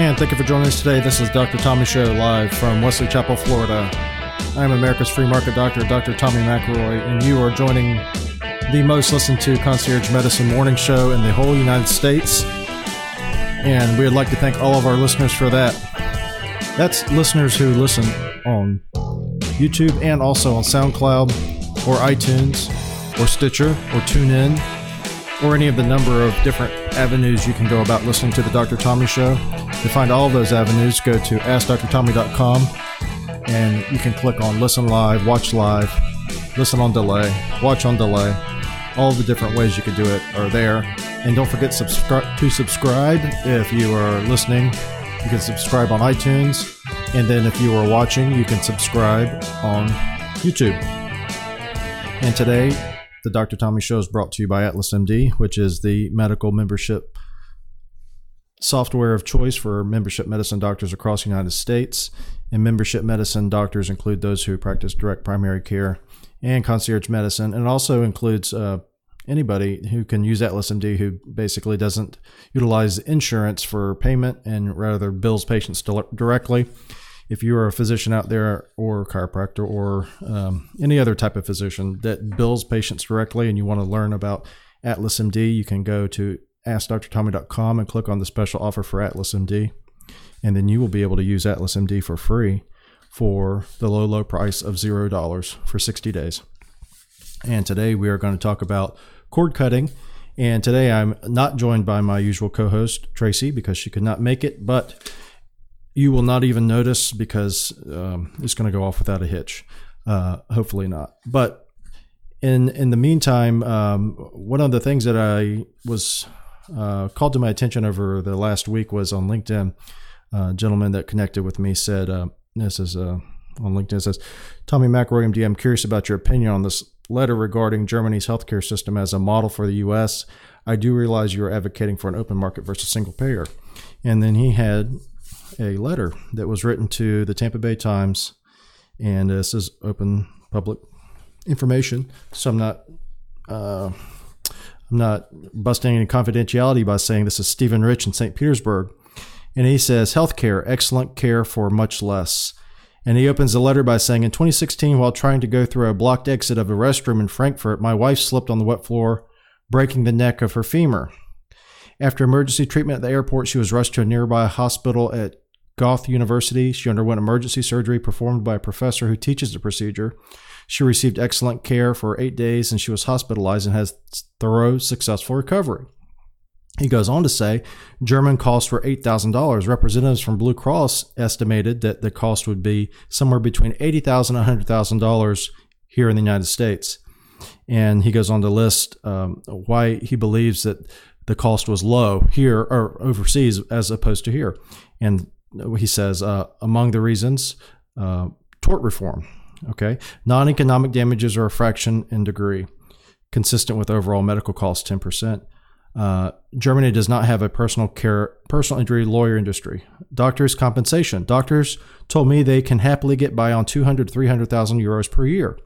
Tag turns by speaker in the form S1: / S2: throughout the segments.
S1: And thank you for joining us today. This is Dr. Tommy Show live from Wesley Chapel, Florida. I am America's free market doctor, Dr. Tommy McElroy, and you are joining the most listened to concierge medicine morning show in the whole United States. And we would like to thank all of our listeners for that. That's listeners who listen on YouTube and also on SoundCloud or iTunes or Stitcher or TuneIn or any of the number of different avenues you can go about listening to the Dr. Tommy Show. To find all of those avenues, go to AskDrTommy.com and you can click on Listen Live, Watch Live, Listen on Delay, Watch on Delay. All the different ways you can do it are there. And don't forget subscri- to subscribe if you are listening. You can subscribe on iTunes. And then if you are watching, you can subscribe on YouTube. And today, the Dr. Tommy Show is brought to you by Atlas MD, which is the medical membership software of choice for membership medicine doctors across the United States. And membership medicine doctors include those who practice direct primary care and concierge medicine. And it also includes uh, anybody who can use Atlas MD who basically doesn't utilize insurance for payment and rather bills patients directly. If you are a physician out there or chiropractor or um, any other type of physician that bills patients directly and you want to learn about Atlas MD, you can go to askdrtommy.com and click on the special offer for Atlas MD. And then you will be able to use Atlas MD for free for the low, low price of $0 for 60 days. And today we are going to talk about cord cutting. And today I'm not joined by my usual co host, Tracy, because she could not make it, but you will not even notice because um, it's going to go off without a hitch. Uh, hopefully not. But in in the meantime, um, one of the things that I was uh, called to my attention over the last week was on LinkedIn. A gentleman that connected with me said, uh, "This is uh, on LinkedIn." Says, "Tommy McElroy, MD, I'm curious about your opinion on this letter regarding Germany's healthcare system as a model for the U.S. I do realize you are advocating for an open market versus single payer." And then he had a letter that was written to the Tampa Bay Times, and this is open public information. So I'm not. I'm not busting any confidentiality by saying this is Stephen Rich in St. Petersburg. And he says, Healthcare, excellent care for much less. And he opens the letter by saying, In 2016, while trying to go through a blocked exit of a restroom in Frankfurt, my wife slipped on the wet floor, breaking the neck of her femur. After emergency treatment at the airport, she was rushed to a nearby hospital at Goethe University. She underwent emergency surgery performed by a professor who teaches the procedure. She received excellent care for eight days and she was hospitalized and has thorough, successful recovery. He goes on to say German costs were $8,000. Representatives from Blue Cross estimated that the cost would be somewhere between $80,000 and $100,000 here in the United States. And he goes on to list um, why he believes that the cost was low here or overseas as opposed to here. And he says, uh, among the reasons, uh, tort reform. Okay. Non economic damages are a fraction in degree, consistent with overall medical costs, 10%. Uh, Germany does not have a personal care, personal injury lawyer industry. Doctors' compensation. Doctors told me they can happily get by on 200, 300,000 euros per year.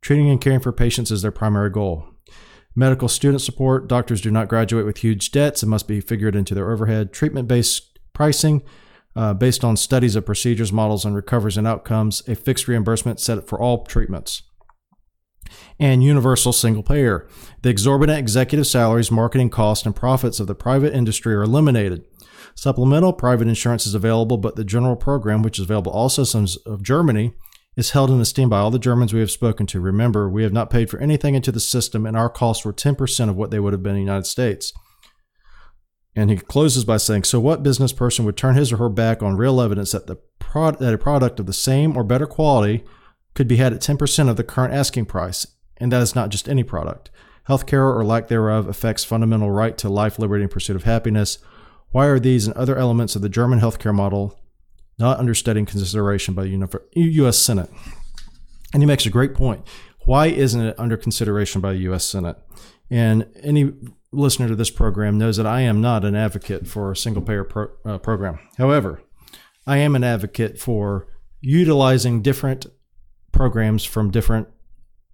S1: Treating and caring for patients is their primary goal. Medical student support. Doctors do not graduate with huge debts and must be figured into their overhead. Treatment based pricing uh, based on studies of procedures, models, and recoveries and outcomes, a fixed reimbursement set for all treatments. And universal single payer. The exorbitant executive salaries, marketing costs, and profits of the private industry are eliminated. Supplemental private insurance is available, but the general program, which is available all systems of Germany, is held in esteem by all the Germans we have spoken to. Remember, we have not paid for anything into the system, and our costs were 10% of what they would have been in the United States. And he closes by saying, So, what business person would turn his or her back on real evidence that, the that a product of the same or better quality could be had at 10% of the current asking price? And that is not just any product. Healthcare or lack thereof affects fundamental right to life, liberty, and pursuit of happiness. Why are these and other elements of the German healthcare model not under study consideration by the U.S. Senate? And he makes a great point. Why isn't it under consideration by the U.S. Senate? And any listener to this program knows that I am not an advocate for a single payer pro, uh, program. However, I am an advocate for utilizing different programs from different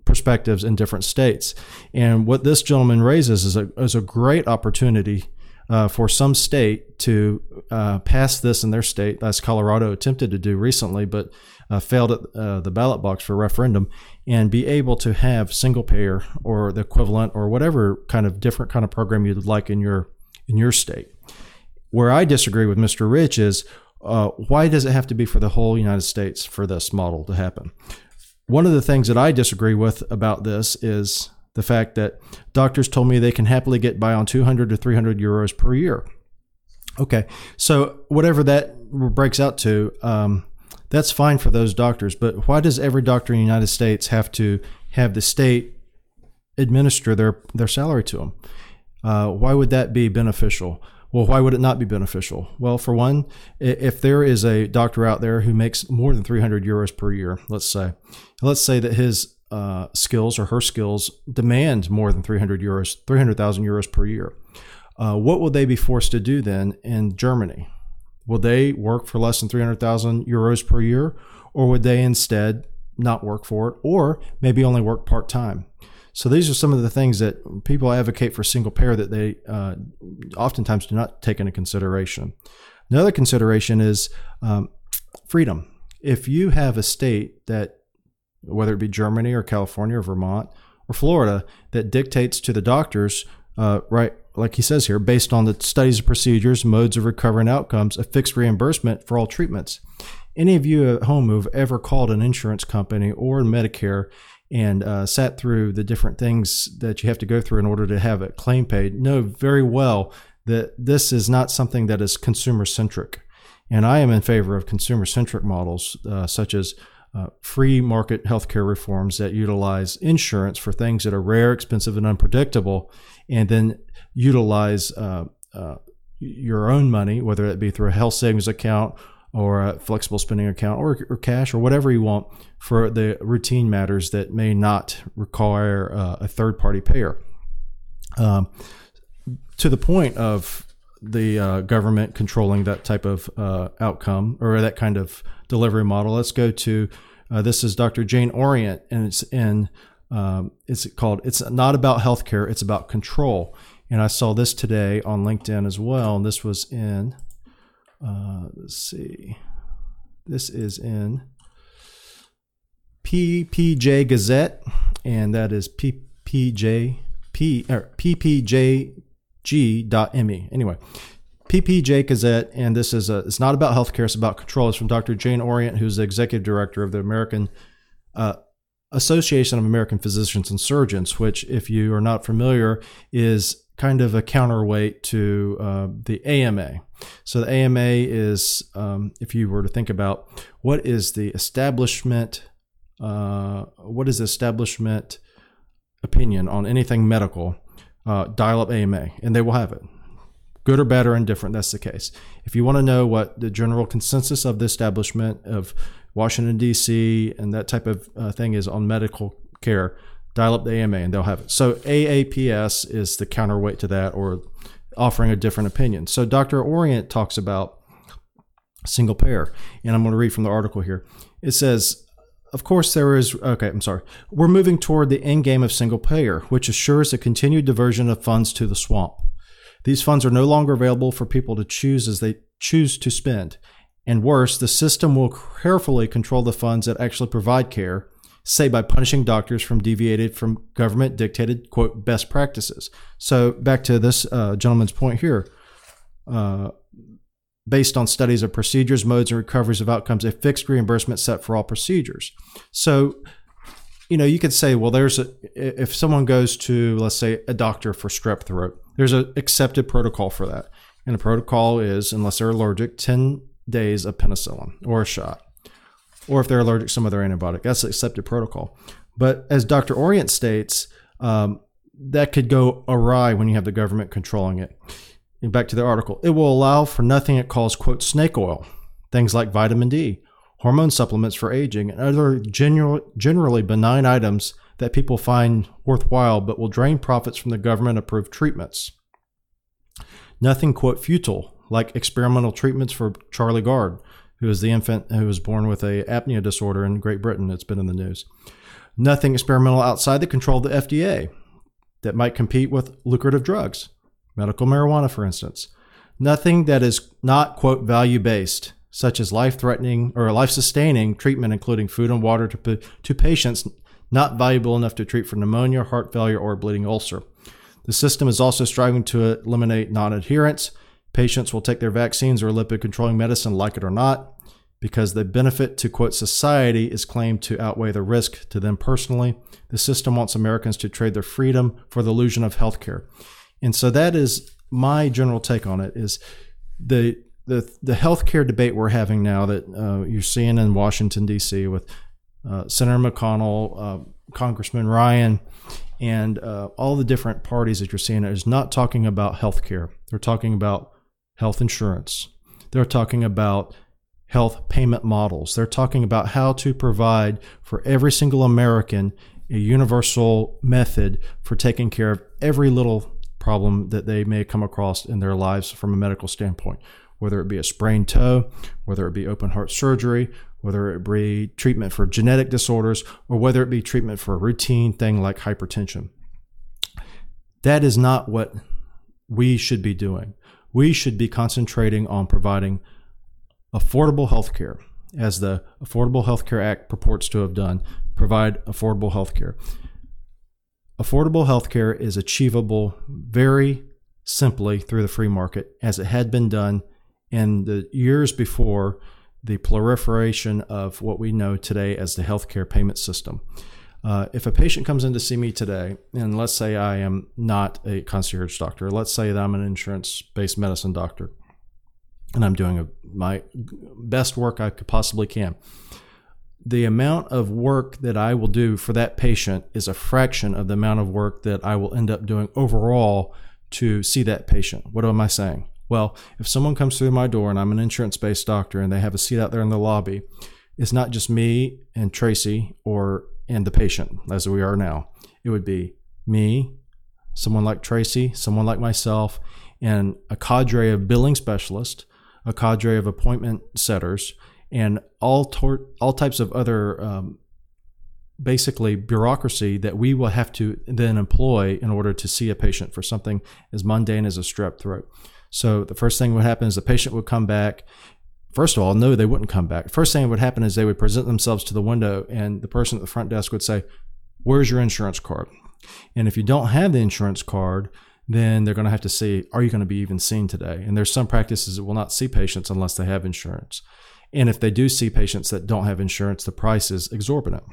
S1: perspectives in different states. And what this gentleman raises is a, is a great opportunity uh, for some state to uh, pass this in their state, as Colorado attempted to do recently, but uh, failed at uh, the ballot box for referendum, and be able to have single payer or the equivalent or whatever kind of different kind of program you'd like in your in your state. Where I disagree with Mr. Rich is uh, why does it have to be for the whole United States for this model to happen? One of the things that I disagree with about this is the fact that doctors told me they can happily get by on 200 to 300 euros per year. Okay, so whatever that breaks out to, um, that's fine for those doctors. But why does every doctor in the United States have to have the state administer their their salary to them? Uh, why would that be beneficial? Well, why would it not be beneficial? Well, for one, if there is a doctor out there who makes more than 300 euros per year, let's say, let's say that his uh, skills or her skills demand more than 300 euros, 300,000 euros per year. Uh, what will they be forced to do then in Germany? Will they work for less than 300,000 euros per year, or would they instead not work for it, or maybe only work part time? So these are some of the things that people advocate for single payer that they uh, oftentimes do not take into consideration. Another consideration is um, freedom. If you have a state that, whether it be Germany or California or Vermont or Florida, that dictates to the doctors, uh, right, like he says here, based on the studies of procedures, modes of recovery, and outcomes, a fixed reimbursement for all treatments. Any of you at home who've ever called an insurance company or Medicare and uh, sat through the different things that you have to go through in order to have a claim paid know very well that this is not something that is consumer centric. And I am in favor of consumer centric models uh, such as uh, free market healthcare reforms that utilize insurance for things that are rare, expensive, and unpredictable, and then utilize uh, uh, your own money, whether it be through a health savings account or a flexible spending account or, or cash or whatever you want for the routine matters that may not require uh, a third party payer. Um, to the point of the uh, government controlling that type of uh, outcome or that kind of delivery model, let's go to uh, this is Dr. Jane Orient, and it's in um, it's called "It's Not About Healthcare, It's About Control." And I saw this today on LinkedIn as well, and this was in uh, let's see. This is in PPJ Gazette, and that is PPJ P or PPJG.me. Anyway, PPJ Gazette, and this is a, it's not about healthcare, it's about control. It's from Dr. Jane Orient, who's the executive director of the American uh, Association of American Physicians and Surgeons, which, if you are not familiar, is kind of a counterweight to uh, the AMA. So the AMA is, um, if you were to think about what is the establishment, uh, what is the establishment opinion on anything medical, uh, dial up AMA, and they will have it. Good or bad or indifferent, that's the case. If you want to know what the general consensus of the establishment of Washington, D.C., and that type of uh, thing is on medical care, dial up the AMA and they'll have it. So AAPS is the counterweight to that or offering a different opinion. So Dr. Orient talks about single payer, and I'm going to read from the article here. It says, of course, there is, okay, I'm sorry. We're moving toward the end game of single payer, which assures a continued diversion of funds to the swamp. These funds are no longer available for people to choose as they choose to spend. And worse, the system will carefully control the funds that actually provide care say by punishing doctors from deviated from government dictated quote best practices. So back to this uh, gentleman's point here. Uh, based on studies of procedures, modes, and recoveries of outcomes, a fixed reimbursement set for all procedures. So, you know, you could say, well, there's a, if someone goes to, let's say, a doctor for strep throat, there's an accepted protocol for that. And the protocol is, unless they're allergic, 10 days of penicillin or a shot or if they're allergic some other antibiotic. That's the accepted protocol. But as Dr. Orient states, um, that could go awry when you have the government controlling it. And back to the article, it will allow for nothing it calls, quote, snake oil, things like vitamin D, hormone supplements for aging, and other general, generally benign items that people find worthwhile but will drain profits from the government approved treatments. Nothing, quote, futile, like experimental treatments for Charlie Gard, who is the infant who was born with a apnea disorder in Great Britain. It's been in the news. Nothing experimental outside the control of the FDA that might compete with lucrative drugs. Medical marijuana, for instance. Nothing that is not, quote, value based, such as life threatening or life sustaining treatment, including food and water to, to patients not valuable enough to treat for pneumonia, heart failure, or bleeding ulcer. The system is also striving to eliminate non adherence. Patients will take their vaccines or lipid controlling medicine, like it or not, because the benefit to quote society is claimed to outweigh the risk to them personally. The system wants Americans to trade their freedom for the illusion of healthcare. And so that is my general take on it is the the the healthcare debate we're having now that uh, you're seeing in Washington D.C. with uh, Senator McConnell, uh, Congressman Ryan, and uh, all the different parties that you're seeing is not talking about healthcare. They're talking about health insurance. They're talking about health payment models. They're talking about how to provide for every single American a universal method for taking care of every little problem that they may come across in their lives from a medical standpoint, whether it be a sprained toe, whether it be open heart surgery, whether it be treatment for genetic disorders, or whether it be treatment for a routine thing like hypertension. That is not what we should be doing. We should be concentrating on providing affordable health care, as the Affordable Health Care Act purports to have done, provide affordable health care. Affordable healthcare is achievable very simply through the free market, as it had been done in the years before the proliferation of what we know today as the healthcare payment system. Uh, if a patient comes in to see me today, and let's say I am not a concierge doctor, let's say that I'm an insurance based medicine doctor, and I'm doing a, my best work I could possibly can. The amount of work that I will do for that patient is a fraction of the amount of work that I will end up doing overall to see that patient. What am I saying? Well, if someone comes through my door and I'm an insurance based doctor and they have a seat out there in the lobby, it's not just me and Tracy or and the patient as we are now. It would be me, someone like Tracy, someone like myself, and a cadre of billing specialists a cadre of appointment setters, and all tor- all types of other um, basically bureaucracy that we will have to then employ in order to see a patient for something as mundane as a strep throat. So the first thing would happen is the patient would come back. First of all, no, they wouldn't come back. First thing that would happen is they would present themselves to the window, and the person at the front desk would say, "Where's your insurance card?" And if you don't have the insurance card, then they're going to have to see are you going to be even seen today? And there's some practices that will not see patients unless they have insurance. And if they do see patients that don't have insurance, the price is exorbitant.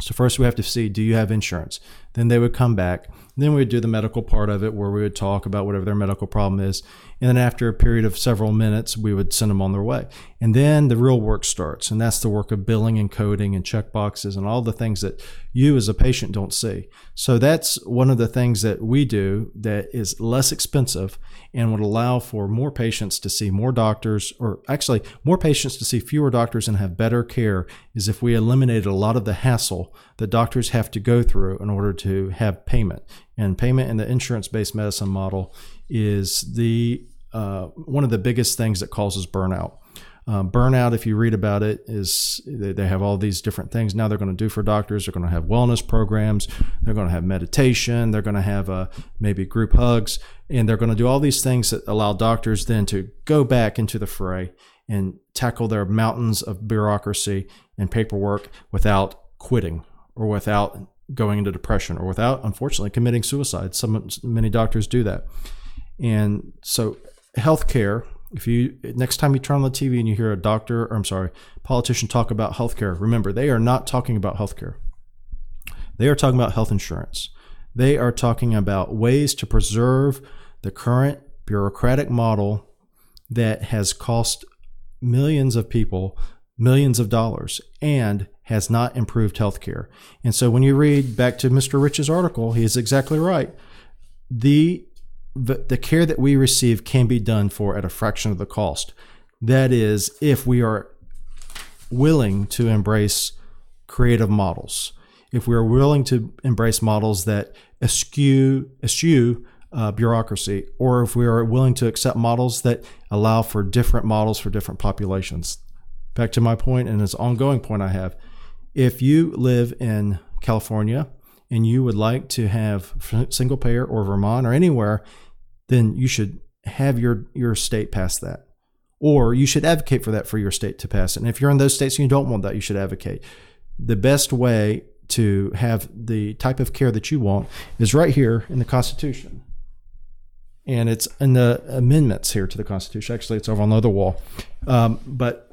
S1: So first we have to see do you have insurance? Then they would come back. Then we would do the medical part of it where we would talk about whatever their medical problem is. And then after a period of several minutes, we would send them on their way. And then the real work starts. And that's the work of billing and coding and check boxes and all the things that you as a patient don't see. So that's one of the things that we do that is less expensive and would allow for more patients to see more doctors, or actually more patients to see fewer doctors and have better care, is if we eliminated a lot of the hassle that doctors have to go through in order to have payment. And payment in the insurance based medicine model is the uh, one of the biggest things that causes burnout. Uh, burnout, if you read about it, is they, they have all these different things now they're going to do for doctors. They're going to have wellness programs. They're going to have meditation. They're going to have uh, maybe group hugs. And they're going to do all these things that allow doctors then to go back into the fray and tackle their mountains of bureaucracy and paperwork without quitting or without going into depression or without, unfortunately, committing suicide. Some many doctors do that. And so healthcare, if you next time you turn on the TV and you hear a doctor, or I'm sorry, politician talk about healthcare, remember they are not talking about healthcare. They are talking about health insurance. They are talking about ways to preserve the current bureaucratic model that has cost millions of people millions of dollars and has not improved healthcare. And so when you read back to Mr. Rich's article, he is exactly right. The the, the care that we receive can be done for at a fraction of the cost. That is, if we are willing to embrace creative models, if we are willing to embrace models that eschew, eschew uh, bureaucracy, or if we are willing to accept models that allow for different models for different populations. Back to my point and this ongoing point I have. If you live in California and you would like to have single payer or Vermont or anywhere then you should have your your state pass that, or you should advocate for that for your state to pass it. And if you're in those states and you don't want that, you should advocate. The best way to have the type of care that you want is right here in the Constitution. And it's in the amendments here to the Constitution. Actually, it's over on the other wall. Um, but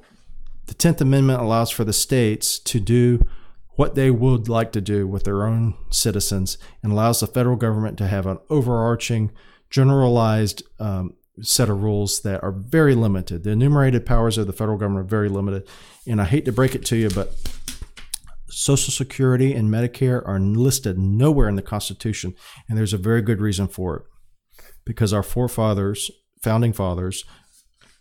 S1: the 10th Amendment allows for the states to do what they would like to do with their own citizens and allows the federal government to have an overarching, generalized um, set of rules that are very limited. The enumerated powers of the federal government are very limited. And I hate to break it to you, but Social Security and Medicare are listed nowhere in the Constitution. And there's a very good reason for it. Because our forefathers, founding fathers,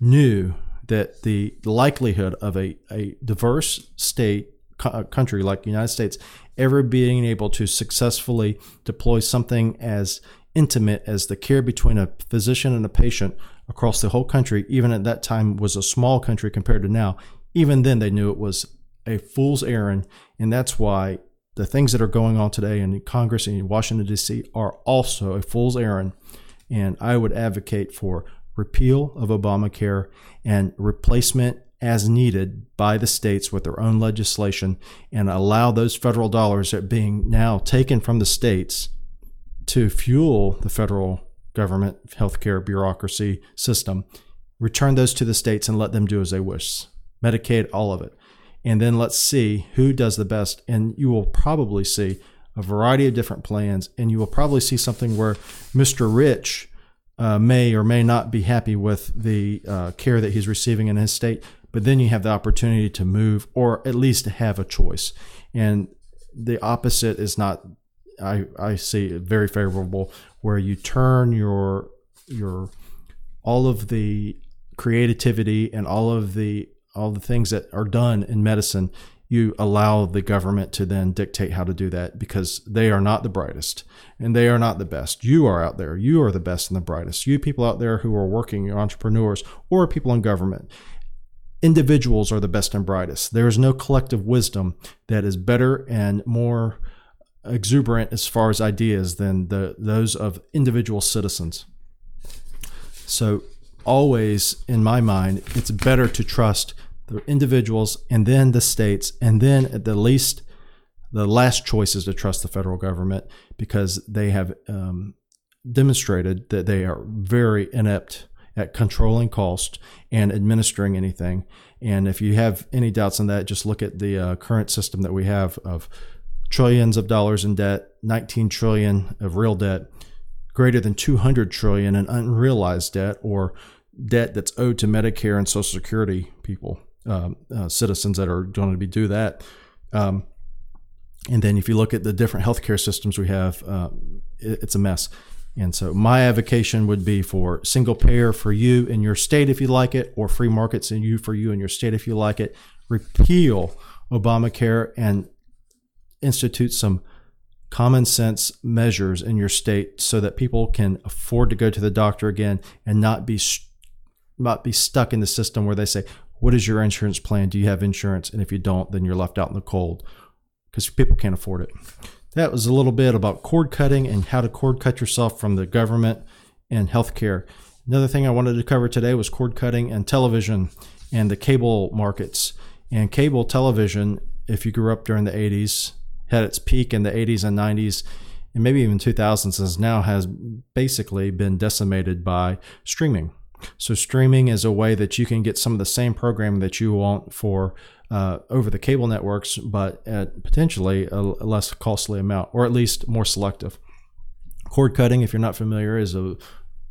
S1: knew that the likelihood of a, a diverse state uh, country like the United States ever being able to successfully deploy something as intimate as the care between a physician and a patient across the whole country, even at that time was a small country compared to now. Even then, they knew it was a fool's errand, and that's why the things that are going on today in Congress and in Washington D.C. are also a fool's errand. And I would advocate for repeal of Obamacare and replacement as needed by the states with their own legislation and allow those federal dollars that are being now taken from the states to fuel the federal government healthcare bureaucracy system return those to the states and let them do as they wish medicaid all of it. And then let's see who does the best and you will probably see a variety of different plans and you will probably see something where mr rich uh, may or may not be happy with the uh, care that he's receiving in his state but then you have the opportunity to move or at least have a choice. And the opposite is not I, I see very favorable where you turn your your all of the creativity and all of the all the things that are done in medicine you allow the government to then dictate how to do that because they are not the brightest and they are not the best. You are out there. You are the best and the brightest. You people out there who are working, entrepreneurs, or people in government individuals are the best and brightest. There is no collective wisdom that is better and more exuberant as far as ideas than the those of individual citizens. So always in my mind, it's better to trust the individuals and then the states and then at the least the last choice is to trust the federal government because they have um, demonstrated that they are very inept at controlling cost and administering anything. And if you have any doubts on that, just look at the uh, current system that we have of trillions of dollars in debt, 19 trillion of real debt, greater than 200 trillion in unrealized debt or debt that's owed to Medicare and Social Security people, um, uh, citizens that are going to be do that. Um, and then if you look at the different healthcare systems we have, uh, it, it's a mess. And so my avocation would be for single payer for you in your state if you like it, or free markets in you for you in your state if you like it. Repeal Obamacare and institute some common sense measures in your state so that people can afford to go to the doctor again and not be not be stuck in the system where they say, "What is your insurance plan? Do you have insurance?" And if you don't, then you're left out in the cold because people can't afford it. That was a little bit about cord cutting and how to cord cut yourself from the government and healthcare. Another thing I wanted to cover today was cord cutting and television and the cable markets. And cable television, if you grew up during the 80s, had its peak in the 80s and 90s and maybe even 2000s, and now has basically been decimated by streaming. So, streaming is a way that you can get some of the same programming that you want for uh, over the cable networks, but at potentially a, less costly amount, or at least more selective. Cord cutting, if you're not familiar, is a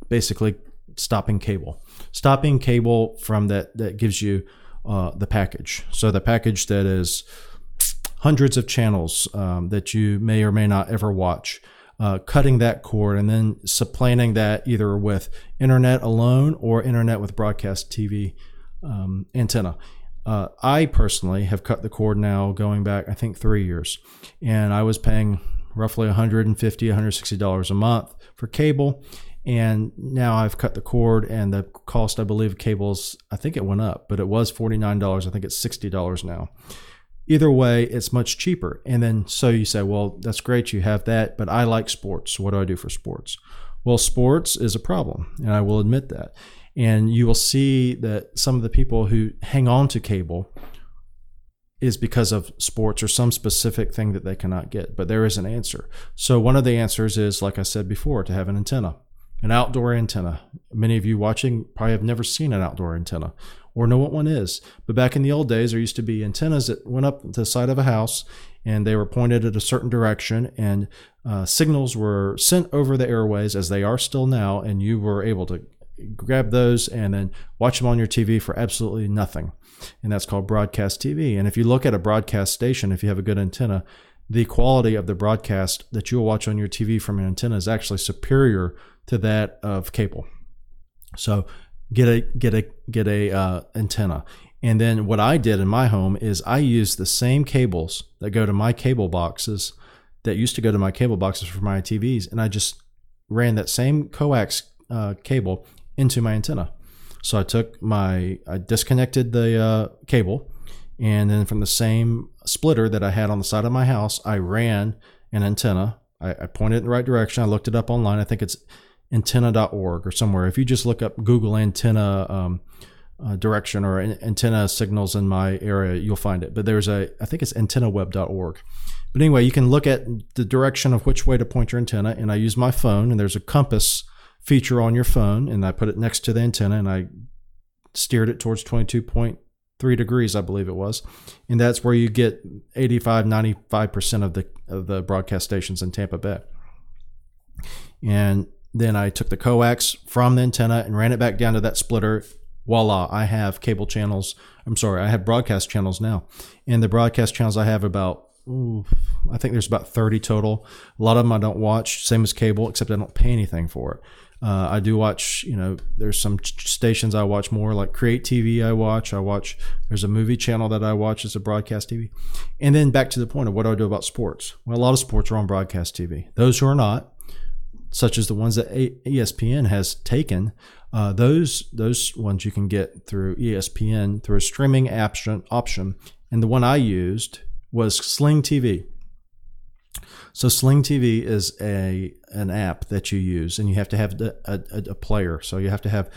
S1: basically stopping cable. Stopping cable from that that gives you uh, the package. So the package that is hundreds of channels um, that you may or may not ever watch. Uh, cutting that cord and then supplanting that either with internet alone or internet with broadcast TV um, antenna. Uh, I personally have cut the cord now going back, I think, three years. And I was paying roughly $150, $160 a month for cable. And now I've cut the cord, and the cost, I believe, cables, I think it went up, but it was $49. I think it's $60 now. Either way, it's much cheaper. And then so you say, well, that's great, you have that, but I like sports. What do I do for sports? Well, sports is a problem, and I will admit that. And you will see that some of the people who hang on to cable is because of sports or some specific thing that they cannot get, but there is an answer. So, one of the answers is, like I said before, to have an antenna, an outdoor antenna. Many of you watching probably have never seen an outdoor antenna or know what one is. But back in the old days, there used to be antennas that went up the side of a house and they were pointed at a certain direction, and uh, signals were sent over the airways as they are still now, and you were able to grab those and then watch them on your TV for absolutely nothing. And that's called broadcast TV. And if you look at a broadcast station, if you have a good antenna, the quality of the broadcast that you'll watch on your TV from an antenna is actually superior to that of cable. So get a get a get a uh, antenna. And then what I did in my home is I used the same cables that go to my cable boxes that used to go to my cable boxes for my TVs, and I just ran that same coax uh, cable into my antenna. So I took my, I disconnected the uh, cable, and then from the same splitter that I had on the side of my house, I ran an antenna. I, I pointed in the right direction. I looked it up online. I think it's antenna.org or somewhere. If you just look up Google antenna um, uh, direction or antenna signals in my area, you'll find it. But there's a, I think it's antennaweb.org. But anyway, you can look at the direction of which way to point your antenna. And I use my phone, and there's a compass feature on your phone, and I put it next to the antenna, and I steered it towards 22.3 degrees, I believe it was, and that's where you get 85, 95 percent of the of the broadcast stations in Tampa Bay. And then I took the coax from the antenna and ran it back down to that splitter. Voila, I have cable channels. I'm sorry, I have broadcast channels now. And the broadcast channels I have about Ooh, I think there's about 30 total. A lot of them I don't watch, same as cable, except I don't pay anything for it. Uh, I do watch, you know, there's some stations I watch more, like Create TV. I watch. I watch. There's a movie channel that I watch. It's a broadcast TV. And then back to the point of what do I do about sports? Well, a lot of sports are on broadcast TV. Those who are not, such as the ones that ESPN has taken, uh, those those ones you can get through ESPN through a streaming option. Option, and the one I used was Sling TV. So Sling TV is a an app that you use, and you have to have a, a, a player. So you have to have,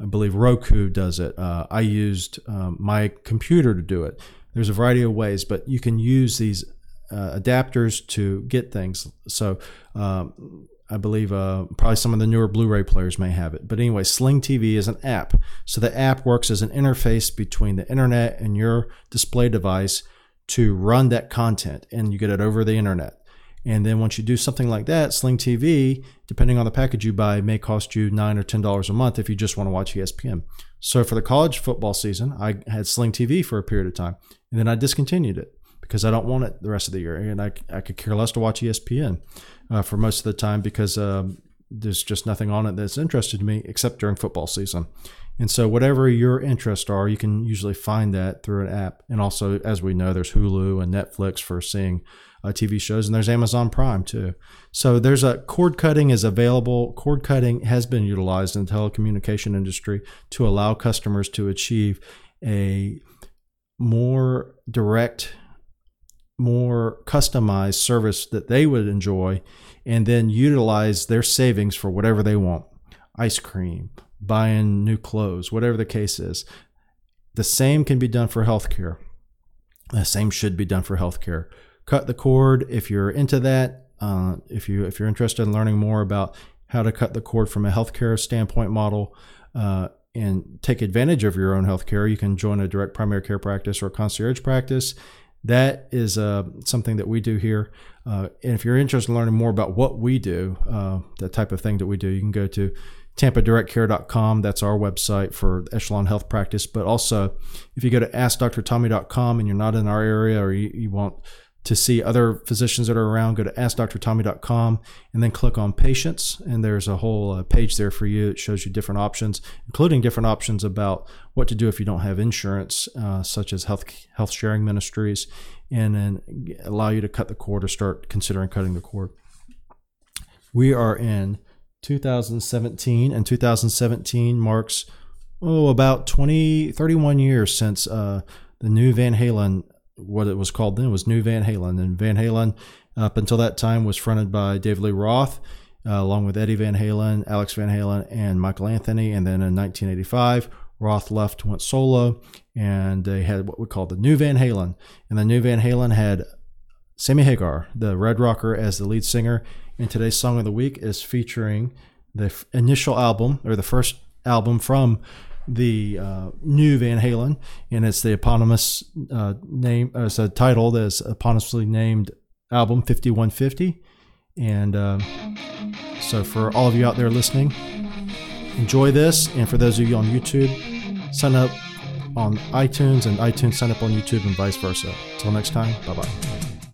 S1: I believe Roku does it. Uh, I used um, my computer to do it. There's a variety of ways, but you can use these uh, adapters to get things. So um, I believe uh, probably some of the newer Blu-ray players may have it. But anyway, Sling TV is an app. So the app works as an interface between the internet and your display device to run that content, and you get it over the internet. And then once you do something like that, Sling TV, depending on the package you buy, may cost you nine or ten dollars a month if you just want to watch ESPN. So for the college football season, I had Sling TV for a period of time, and then I discontinued it because I don't want it the rest of the year, and I, I could care less to watch ESPN uh, for most of the time because um, there's just nothing on it that's interested me except during football season. And so, whatever your interests are, you can usually find that through an app. And also, as we know, there's Hulu and Netflix for seeing uh, TV shows, and there's Amazon Prime too. So there's a cord cutting is available. Cord cutting has been utilized in the telecommunication industry to allow customers to achieve a more direct, more customized service that they would enjoy, and then utilize their savings for whatever they want. Ice cream, buying new clothes, whatever the case is. The same can be done for healthcare. The same should be done for healthcare cut the cord if you're into that. Uh, if you if you're interested in learning more about how to cut the cord from a healthcare standpoint model uh, and take advantage of your own healthcare, you can join a direct primary care practice or concierge practice. That is uh, something that we do here. Uh, and if you're interested in learning more about what we do, uh, the type of thing that we do, you can go to tampadirectcare.com. That's our website for Echelon Health Practice. But also, if you go to askdrtommy.com and you're not in our area or you, you want to see other physicians that are around, go to askdrtommy.com and then click on patients. And there's a whole uh, page there for you. It shows you different options, including different options about what to do if you don't have insurance, uh, such as health health sharing ministries, and then allow you to cut the cord or start considering cutting the cord. We are in 2017, and 2017 marks oh about 20 31 years since uh, the new Van Halen what it was called then was New Van Halen. And Van Halen, up until that time, was fronted by David Lee Roth. uh, along with Eddie Van Halen, Alex Van Halen, and Michael Anthony. And then in 1985, Roth left, went solo, and they had what we call the New Van Halen. And the New Van Halen had Sammy Hagar, the Red Rocker, as the lead singer. And today's song of the week is featuring the f- initial album or the first album from the uh, new Van Halen, and it's the eponymous uh, name. Uh, it's a title that's eponymously named album 5150. And uh, so, for all of you out there listening, enjoy this. And for those of you on YouTube, sign up on iTunes and iTunes sign up on YouTube and vice versa. Until next time, bye bye.